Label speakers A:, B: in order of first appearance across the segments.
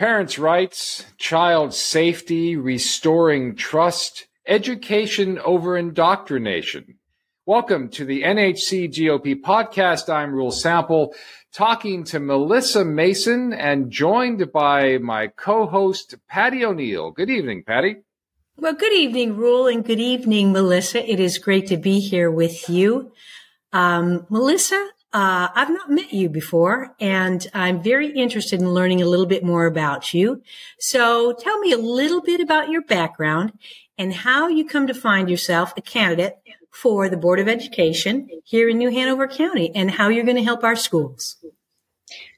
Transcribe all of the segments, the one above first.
A: Parents' rights, child safety, restoring trust, education over indoctrination. Welcome to the NHC GOP podcast. I'm Rule Sample, talking to Melissa Mason and joined by my co-host, Patty O'Neill. Good evening, Patty.
B: Well, good evening, Rule, and good evening, Melissa. It is great to be here with you. Um, Melissa, uh, I've not met you before and I'm very interested in learning a little bit more about you. So tell me a little bit about your background and how you come to find yourself a candidate for the Board of Education here in New Hanover County and how you're going to help our schools.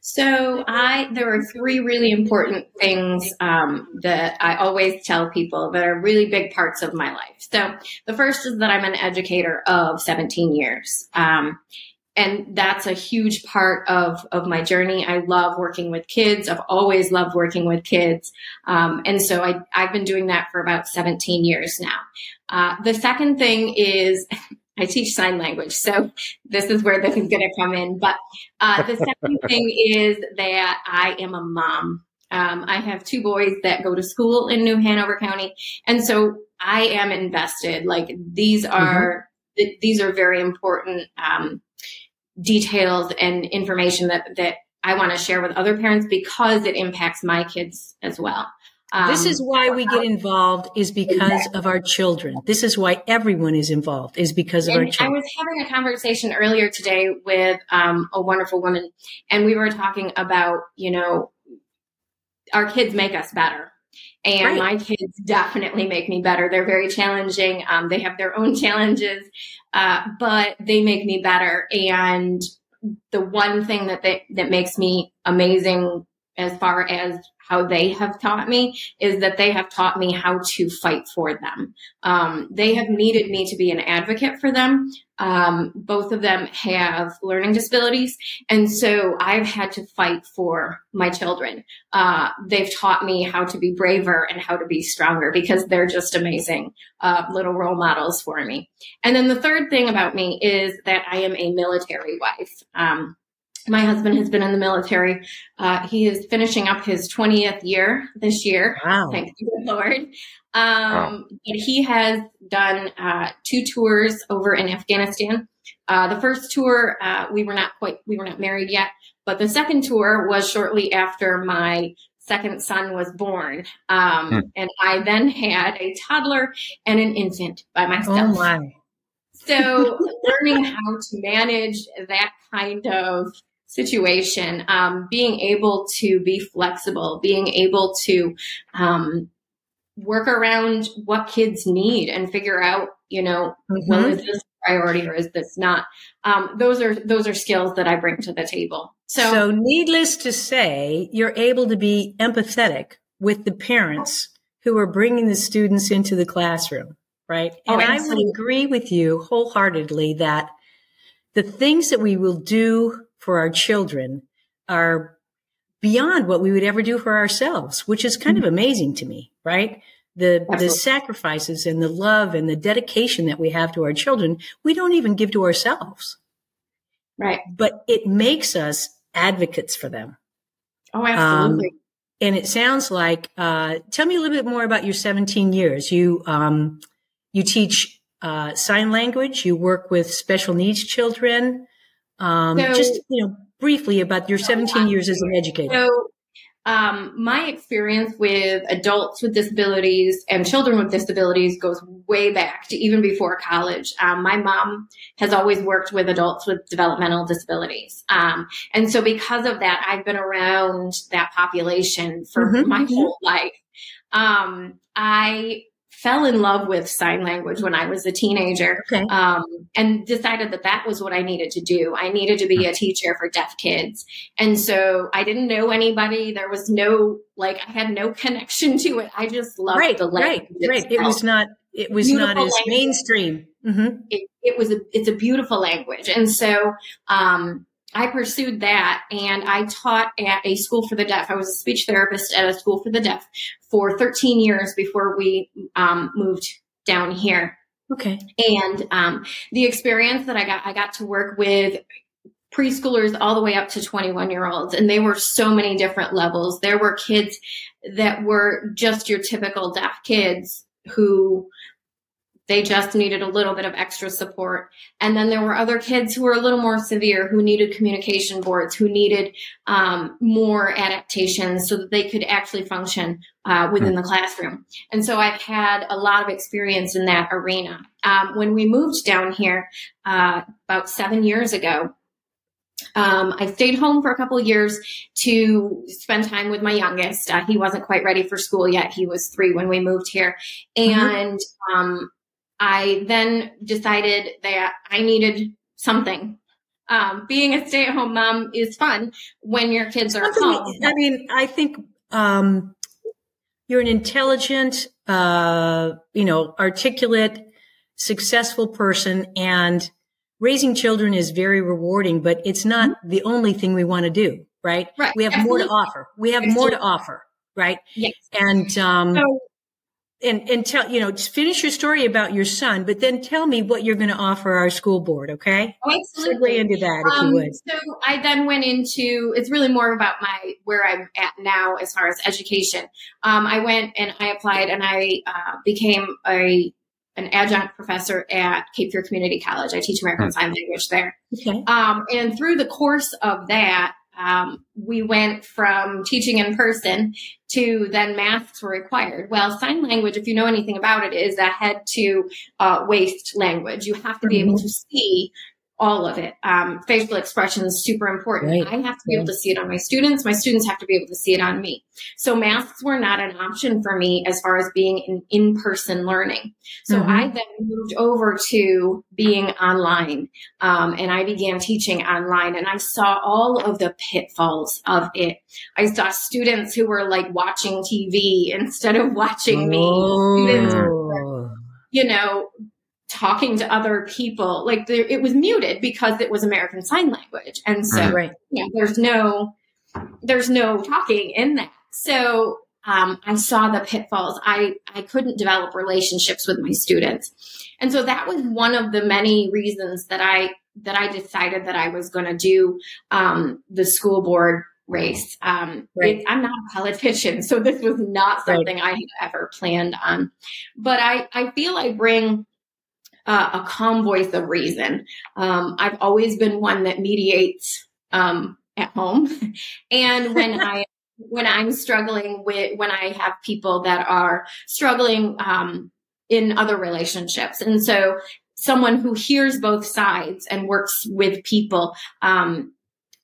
C: So I, there are three really important things um, that I always tell people that are really big parts of my life. So the first is that I'm an educator of 17 years. Um, and that's a huge part of of my journey. I love working with kids. I've always loved working with kids, um, and so I I've been doing that for about 17 years now. Uh, the second thing is. I teach sign language, so this is where this is going to come in. But uh, the second thing is that I am a mom. Um, I have two boys that go to school in New Hanover County, and so I am invested. Like these are mm-hmm. these are very important um, details and information that that I want to share with other parents because it impacts my kids as well.
B: Um, this is why we get involved is because exactly. of our children. This is why everyone is involved is because of
C: and
B: our children.
C: I was having a conversation earlier today with um, a wonderful woman and we were talking about, you know, our kids make us better. And right. my kids definitely make me better. They're very challenging. Um, they have their own challenges, uh, but they make me better. And the one thing that they, that makes me amazing as far as how they have taught me is that they have taught me how to fight for them. Um, they have needed me to be an advocate for them. Um, both of them have learning disabilities, and so I've had to fight for my children. Uh, they've taught me how to be braver and how to be stronger because they're just amazing uh, little role models for me. And then the third thing about me is that I am a military wife. Um, my husband has been in the military. Uh, he is finishing up his 20th year this year. Wow. Thank you, Lord. Um, wow. But he has done uh, two tours over in Afghanistan. Uh, the first tour, uh, we were not quite, we were not married yet, but the second tour was shortly after my second son was born. Um, hmm. And I then had a toddler and an infant by myself. Oh my. So learning how to manage that kind of situation, um, being able to be flexible, being able to um, work around what kids need and figure out, you know, mm-hmm. well, is this priority or is this not? Um, those are those are skills that I bring to the table.
B: So, so needless to say, you're able to be empathetic with the parents who are bringing the students into the classroom, right? Oh, and oh, I would agree with you wholeheartedly that the things that we will do for our children are beyond what we would ever do for ourselves, which is kind of mm-hmm. amazing to me, right? The, Absolutely. the sacrifices and the love and the dedication that we have to our children, we don't even give to ourselves.
C: Right.
B: But it makes us advocates for them.
C: Oh, absolutely. Um,
B: and it sounds like, uh, tell me a little bit more about your 17 years. You, um, you teach, uh, sign language. You work with special needs children. Um, so, just you know, briefly about your 17 years as an educator.
C: So, um, my experience with adults with disabilities and children with disabilities goes way back to even before college. Um, my mom has always worked with adults with developmental disabilities. Um, and so because of that, I've been around that population for mm-hmm. my whole life. Um, I fell in love with sign language when I was a teenager okay. um, and decided that that was what I needed to do. I needed to be a teacher for deaf kids. And so I didn't know anybody. There was no, like, I had no connection to it. I just loved
B: right,
C: the language.
B: Right, right. It was not, it was Beautiful not as language. mainstream.
C: Mm-hmm. It, it, was a, it's a beautiful language. And so, um, I pursued that and I taught at a school for the deaf. I was a speech therapist at a school for the deaf for 13 years before we um, moved down here.
B: Okay.
C: And um, the experience that I got, I got to work with preschoolers all the way up to 21 year olds. And they were so many different levels. There were kids that were just your typical deaf kids who they just needed a little bit of extra support. And then there were other kids who were a little more severe, who needed communication boards, who needed um, more adaptations so that they could actually function uh, within the classroom. And so I've had a lot of experience in that arena. Um, when we moved down here uh, about seven years ago, um, I stayed home for a couple of years to spend time with my youngest. Uh, he wasn't quite ready for school yet. He was three when we moved here. Mm-hmm. And mm-hmm. um, I then decided that I needed something. Um, being a stay at home mom is fun when your kids are home.
B: I mean, I think um, you're an intelligent, uh, you know, articulate, successful person, and raising children is very rewarding, but it's not mm-hmm. the only thing we want to do, right?
C: Right.
B: We have Absolutely. more to offer. We have Absolutely. more to offer, right?
C: Yes.
B: And um, so, and and tell you know finish your story about your son, but then tell me what you're going to offer our school board. Okay,
C: oh, absolutely.
B: into that if um, you would.
C: So I then went into it's really more about my where I'm at now as far as education. Um, I went and I applied and I uh, became a an adjunct professor at Cape Fear Community College. I teach American hmm. Sign Language there. Okay. Um, and through the course of that, um, we went from teaching in person to then masks were required. Well, sign language, if you know anything about it, is a head to uh, waist language. You have to be mm-hmm. able to see all of it. Um, facial expression is super important. Right. I have to be able to see it on my students. My students have to be able to see it on me. So masks were not an option for me as far as being in in-person learning. So mm-hmm. I then moved over to being online, um, and I began teaching online, and I saw all of the pitfalls of it. I saw students who were like watching TV instead of watching oh. me. Students you know, talking to other people. Like there, it was muted because it was American Sign Language, and so right. yeah, there's no there's no talking in that. So um, I saw the pitfalls. I I couldn't develop relationships with my students, and so that was one of the many reasons that I that I decided that I was going to do um, the school board race. Um, right. it, I'm not a politician, so this was not something right. I had ever planned on. But I, I feel I bring uh, a calm voice of reason. Um, I've always been one that mediates um, at home, and when I when I'm struggling with when I have people that are struggling um, in other relationships, and so someone who hears both sides and works with people um,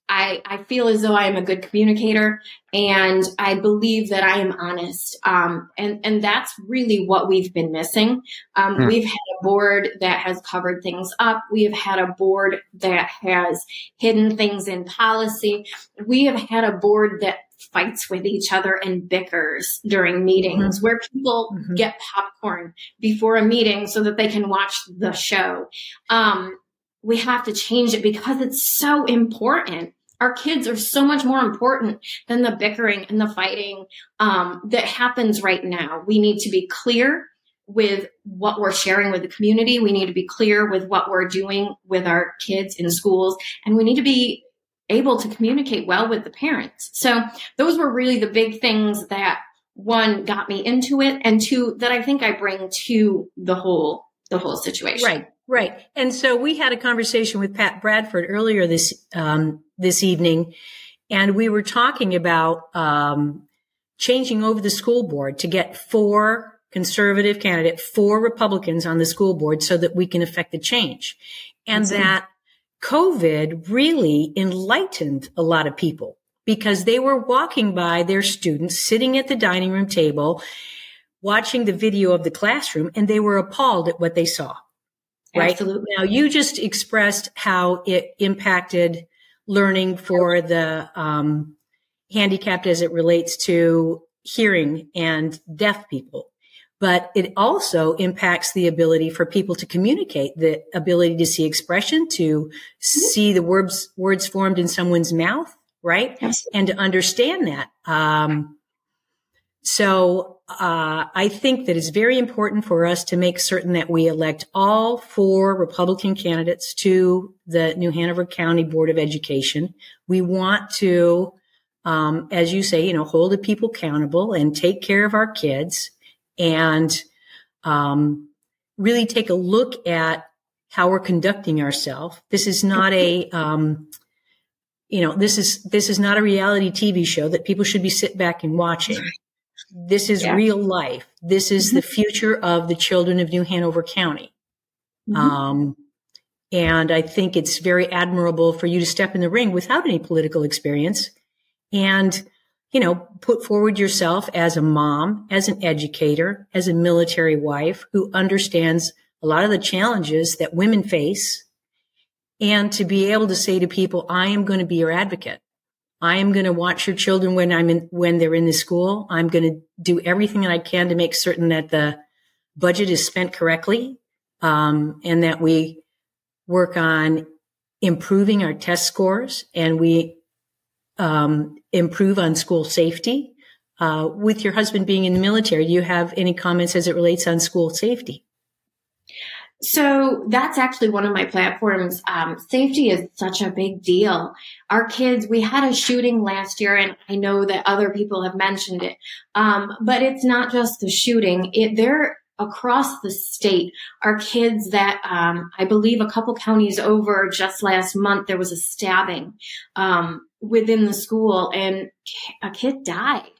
C: I, I feel as though I am a good communicator and I believe that I am honest. Um, and, and that's really what we've been missing. Um, hmm. We've had a board that has covered things up. We have had a board that has hidden things in policy. We have had a board that fights with each other and bickers during meetings mm-hmm. where people mm-hmm. get popcorn before a meeting so that they can watch the show. Um, we have to change it because it's so important our kids are so much more important than the bickering and the fighting um, that happens right now. We need to be clear with what we're sharing with the community. We need to be clear with what we're doing with our kids in schools, and we need to be able to communicate well with the parents. So those were really the big things that one got me into it, and two that I think I bring to the whole the whole situation.
B: Right. Right. And so we had a conversation with Pat Bradford earlier this, um, this evening, and we were talking about, um, changing over the school board to get four conservative candidate, four Republicans on the school board so that we can affect the change. And That's that. COVID really enlightened a lot of people because they were walking by their students sitting at the dining room table, watching the video of the classroom, and they were appalled at what they saw right?
C: Absolutely.
B: Now you just expressed how it impacted learning for the um, handicapped as it relates to hearing and deaf people. But it also impacts the ability for people to communicate, the ability to see expression, to mm-hmm. see the words words formed in someone's mouth, right?
C: Absolutely.
B: And to understand that. Um, so uh, I think that it's very important for us to make certain that we elect all four Republican candidates to the New Hanover County Board of Education. We want to, um, as you say, you know, hold the people accountable and take care of our kids and um, really take a look at how we're conducting ourselves. This is not a, um, you know, this is this is not a reality TV show that people should be sit back and watching. This is yeah. real life. This is mm-hmm. the future of the children of New Hanover County. Mm-hmm. Um, and I think it's very admirable for you to step in the ring without any political experience and, you know, put forward yourself as a mom, as an educator, as a military wife who understands a lot of the challenges that women face and to be able to say to people, I am going to be your advocate. I am going to watch your children when I'm in, when they're in the school. I'm going to do everything that I can to make certain that the budget is spent correctly. Um, and that we work on improving our test scores and we, um, improve on school safety. Uh, with your husband being in the military, do you have any comments as it relates on school safety?
C: So that's actually one of my platforms. Um, safety is such a big deal. Our kids, we had a shooting last year, and I know that other people have mentioned it. Um, but it's not just the shooting. It they're across the state are kids that um, I believe a couple counties over just last month there was a stabbing um, within the school, and a kid died.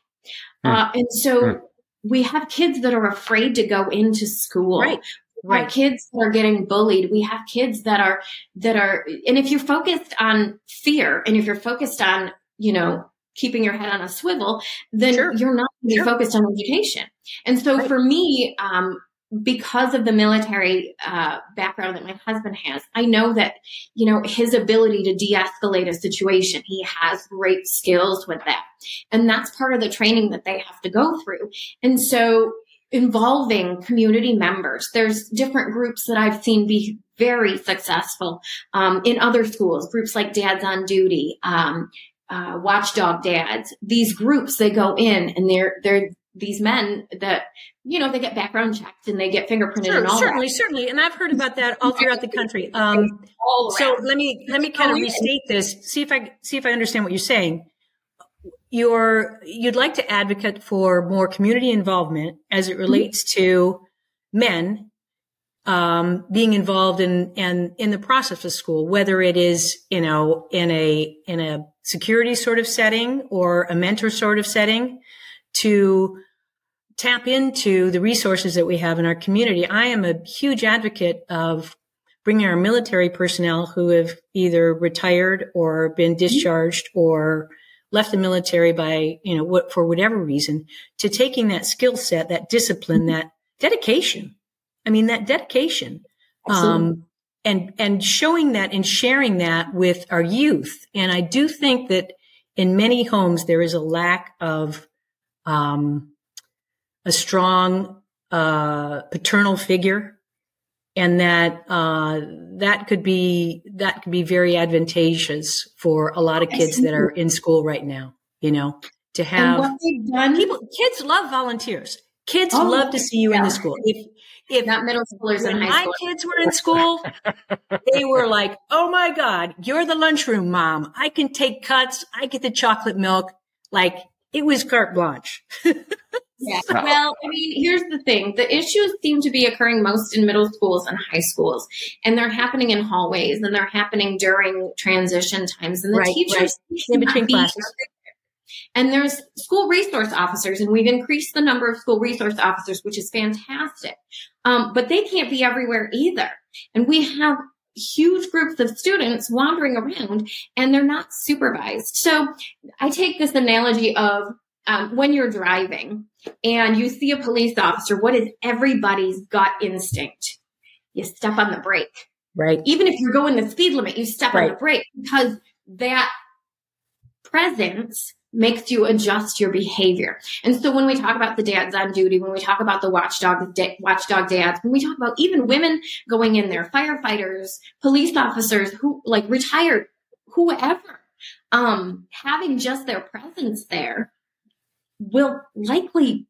C: Mm. Uh, and so. Mm we have kids that are afraid to go into school.
B: Right.
C: Right. Our kids that are getting bullied. We have kids that are, that are, and if you're focused on fear and if you're focused on, you know, keeping your head on a swivel, then sure. you're not sure. focused on education. And so right. for me, um, because of the military uh, background that my husband has, I know that you know his ability to de-escalate a situation. He has great skills with that, and that's part of the training that they have to go through. And so, involving community members. There's different groups that I've seen be very successful um, in other schools, groups like Dads on Duty, um, uh, Watchdog Dads. These groups, they go in and they're, they're these men that, you know, they get background checked and they get fingerprinted sure, and all that.
B: certainly,
C: that.
B: certainly. And I've heard about that all throughout the country. Um, so let me, let me kind of restate this, see if I, see if I understand what you're saying you're you'd like to advocate for more community involvement as it relates to men um, being involved in and in, in the process of school, whether it is you know in a in a security sort of setting or a mentor sort of setting, to tap into the resources that we have in our community. I am a huge advocate of bringing our military personnel who have either retired or been discharged or left the military by, you know, what, for whatever reason, to taking that skill set, that discipline, that dedication. I mean, that dedication. Um, and, and showing that and sharing that with our youth. And I do think that in many homes, there is a lack of, um, a strong, uh, paternal figure and that uh, that could be that could be very advantageous for a lot of kids that are in school right now. You know, to have people, kids love volunteers. Kids oh, love to see you yeah. in the school. If
C: if not middle schoolers when
B: my
C: school.
B: kids were in school, they were like, "Oh my god, you're the lunchroom mom. I can take cuts. I get the chocolate milk." Like it was carte blanche.
C: Yeah. Well, I mean, here's the thing. The issues seem to be occurring most in middle schools and high schools. And they're happening in hallways and they're happening during transition times. And the right, teachers
B: right. in between classes.
C: And there's school resource officers, and we've increased the number of school resource officers, which is fantastic. Um, but they can't be everywhere either. And we have huge groups of students wandering around and they're not supervised. So I take this analogy of um, when you're driving and you see a police officer, what is everybody's gut instinct? You step on the brake.
B: Right.
C: Even if you're going the speed limit, you step right. on the brake because that presence makes you adjust your behavior. And so when we talk about the dads on duty, when we talk about the watchdog, watchdog dads, when we talk about even women going in there, firefighters, police officers who like retired, whoever, um, having just their presence there will likely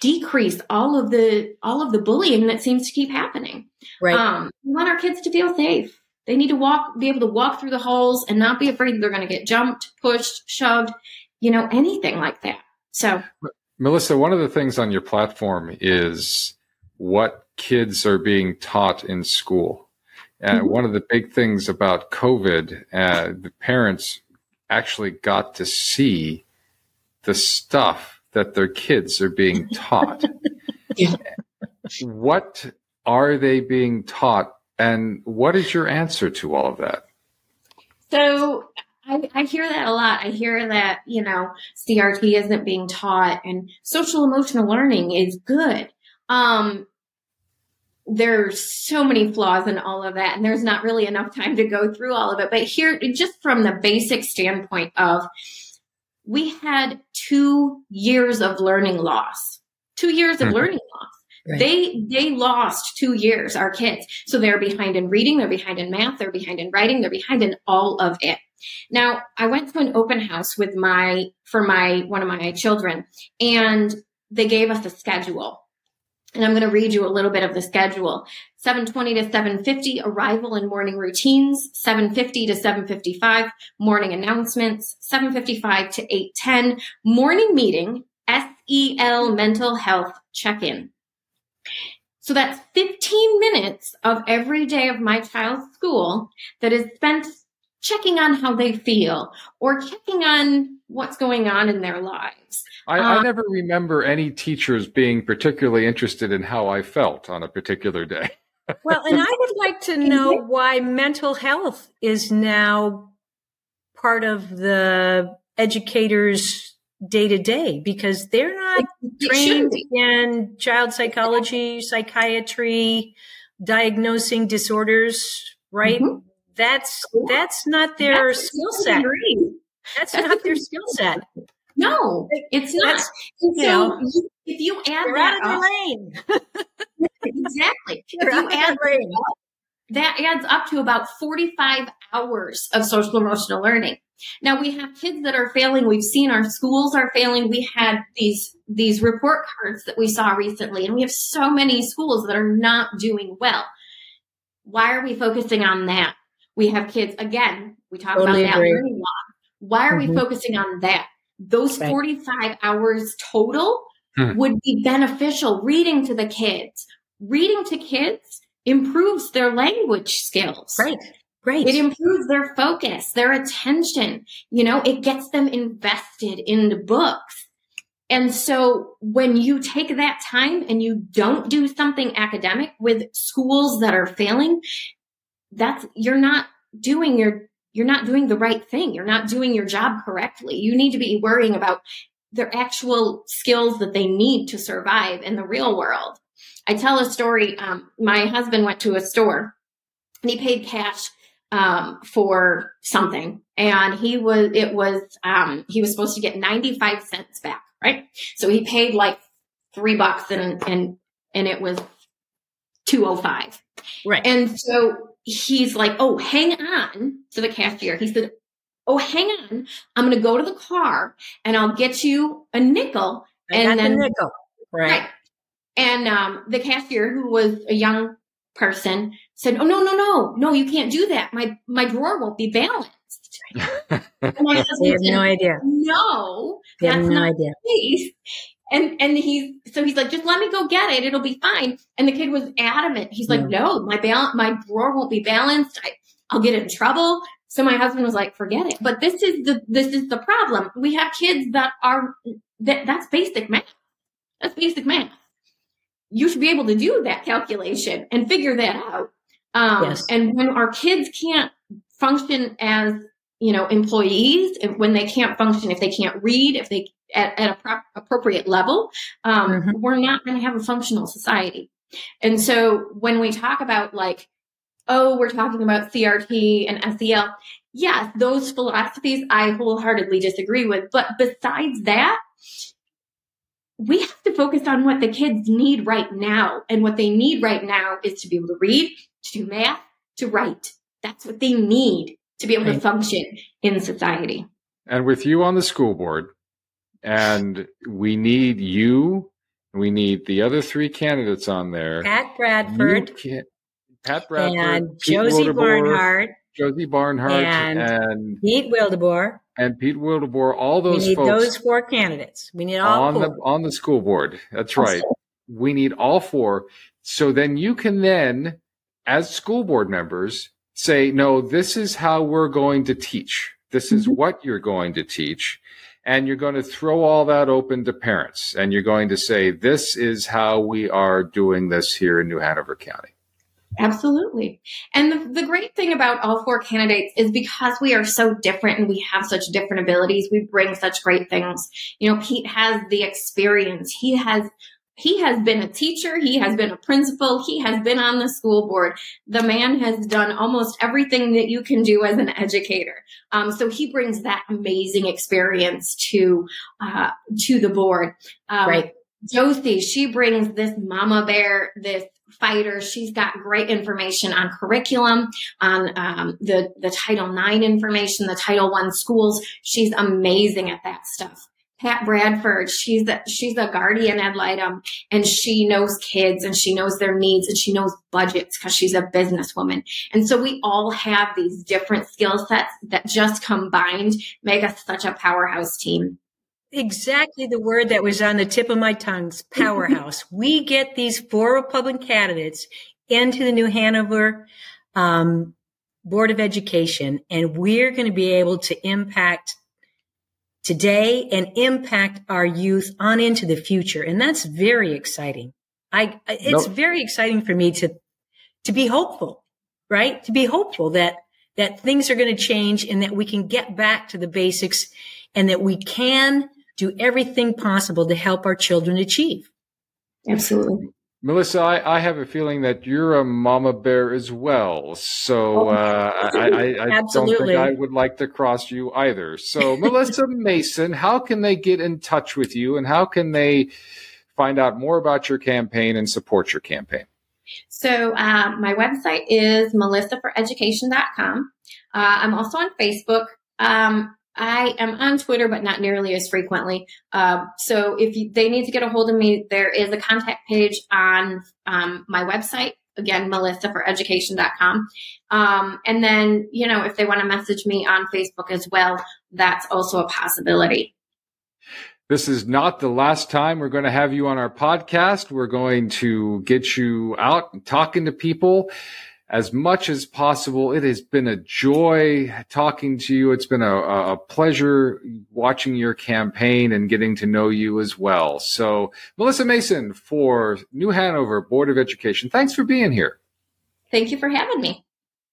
C: decrease all of the all of the bullying that seems to keep happening.
B: Right.
C: Um, we want our kids to feel safe. They need to walk, be able to walk through the halls and not be afraid they're going to get jumped, pushed, shoved, you know, anything like that. So,
A: Melissa, one of the things on your platform is what kids are being taught in school. And mm-hmm. one of the big things about COVID, uh, the parents actually got to see the stuff that their kids are being taught. yeah. What are they being taught? And what is your answer to all of that?
C: So I, I, hear that a lot. I hear that, you know, CRT isn't being taught and social emotional learning is good. Um, there's so many flaws in all of that and there's not really enough time to go through all of it but here just from the basic standpoint of we had two years of learning loss two years of mm-hmm. learning loss Right. They they lost two years, our kids. So they're behind in reading, they're behind in math, they're behind in writing, they're behind in all of it. Now, I went to an open house with my for my one of my children, and they gave us a schedule. And I'm going to read you a little bit of the schedule. 720 to 750, arrival and morning routines. 750 to 755, morning announcements. 755 to 810, morning meeting. SEL mental health check-in. So that's 15 minutes of every day of my child's school that is spent checking on how they feel or checking on what's going on in their lives.
A: I, I, um, never remember any teachers being particularly interested in how I felt on a particular day.
B: Well, and I would like to know why mental health is now part of the educators' day to day because they're not it, trained in child psychology, psychiatry, diagnosing disorders, right? Mm-hmm. That's that's not their skill set. That's, that's not their skill set.
C: No, it's not. So know, if you add that up, lane. exactly. You're if you add that, up, that adds up to about 45 hours of social emotional learning. Now we have kids that are failing. We've seen our schools are failing. We had these these report cards that we saw recently, and we have so many schools that are not doing well. Why are we focusing on that? We have kids again. We talk totally about that agree. learning log. Why are mm-hmm. we focusing on that? those right. 45 hours total hmm. would be beneficial reading to the kids. Reading to kids improves their language skills.
B: Right. Right.
C: It improves their focus, their attention. You know, it gets them invested in the books. And so when you take that time and you don't do something academic with schools that are failing, that's, you're not doing your you're not doing the right thing. You're not doing your job correctly. You need to be worrying about their actual skills that they need to survive in the real world. I tell a story. Um, my husband went to a store and he paid cash um, for something, and he was it was um, he was supposed to get ninety five cents back, right? So he paid like three bucks, and and and it was two oh five,
B: right?
C: And so he's like, Oh, hang on to the cashier. He said, Oh, hang on. I'm going to go to the car and I'll get you a nickel.
B: and then, the nickel. Right. right.
C: And um, the cashier, who was a young person, said, Oh, no, no, no, no, you can't do that. My, my drawer won't be balanced.
B: and my husband said, no idea.
C: No,
B: that's no not idea.
C: case. And and he's so he's like, just let me go get it. It'll be fine. And the kid was adamant. He's like, no, my balance, my drawer won't be balanced. I, I'll get in trouble. So my husband was like, forget it. But this is the this is the problem. We have kids that are that that's basic math. That's basic math. You should be able to do that calculation and figure that out. Um, yes. And when our kids can't function as you know employees, when they can't function, if they can't read, if they at, at a pro- appropriate level, um, mm-hmm. we're not going to have a functional society. And so when we talk about like, oh, we're talking about CRT and SEL, yes, those philosophies I wholeheartedly disagree with. But besides that, we have to focus on what the kids need right now. And what they need right now is to be able to read, to do math, to write. That's what they need to be able to function in society.
A: And with you on the school board, and we need you We need the other three candidates on there.
B: Pat Bradford.
A: Pat Bradford.
B: And Pete Josie Barnhart.
A: Josie Barnhart.
B: And, and Pete Wildeboer.
A: And Pete Wildeboer. All those
B: we need
A: folks.
B: those four candidates. We need all
A: on
B: four.
A: the on the school board. That's right. We need all four. So then you can then, as school board members, say, no, this is how we're going to teach. This is mm-hmm. what you're going to teach and you're going to throw all that open to parents and you're going to say this is how we are doing this here in new hanover county
C: absolutely and the, the great thing about all four candidates is because we are so different and we have such different abilities we bring such great things you know pete has the experience he has he has been a teacher. He has been a principal. He has been on the school board. The man has done almost everything that you can do as an educator. Um, so he brings that amazing experience to uh, to the board. Um,
B: right.
C: Josie, she brings this mama bear, this fighter. She's got great information on curriculum, on um, the the Title IX information, the Title One schools. She's amazing at that stuff. Pat Bradford, she's a, she's a guardian ad litem and she knows kids and she knows their needs and she knows budgets because she's a businesswoman. And so we all have these different skill sets that just combined make us such a powerhouse team.
B: Exactly the word that was on the tip of my tongue, powerhouse. we get these four Republican candidates into the New Hanover um, Board of Education, and we're going to be able to impact today and impact our youth on into the future. And that's very exciting. I, it's nope. very exciting for me to, to be hopeful, right? To be hopeful that, that things are going to change and that we can get back to the basics and that we can do everything possible to help our children achieve.
C: Absolutely.
A: Melissa, I, I, have a feeling that you're a mama bear as well. So oh, uh, I, I, I don't think I would like to cross you either. So, Melissa Mason, how can they get in touch with you and how can they find out more about your campaign and support your campaign?
C: So, uh, my website is melissaforeducation.com. Uh, I'm also on Facebook. Um, I am on Twitter, but not nearly as frequently. Uh, so if you, they need to get a hold of me, there is a contact page on um, my website. Again, melissaforeducation.com. Um, and then, you know, if they want to message me on Facebook as well, that's also a possibility.
A: This is not the last time we're going to have you on our podcast. We're going to get you out talking to people as much as possible. It has been a joy talking to you. It's been a, a, pleasure watching your campaign and getting to know you as well. So, Melissa Mason for New Hanover Board of Education, thanks for being here.
C: Thank you for having me.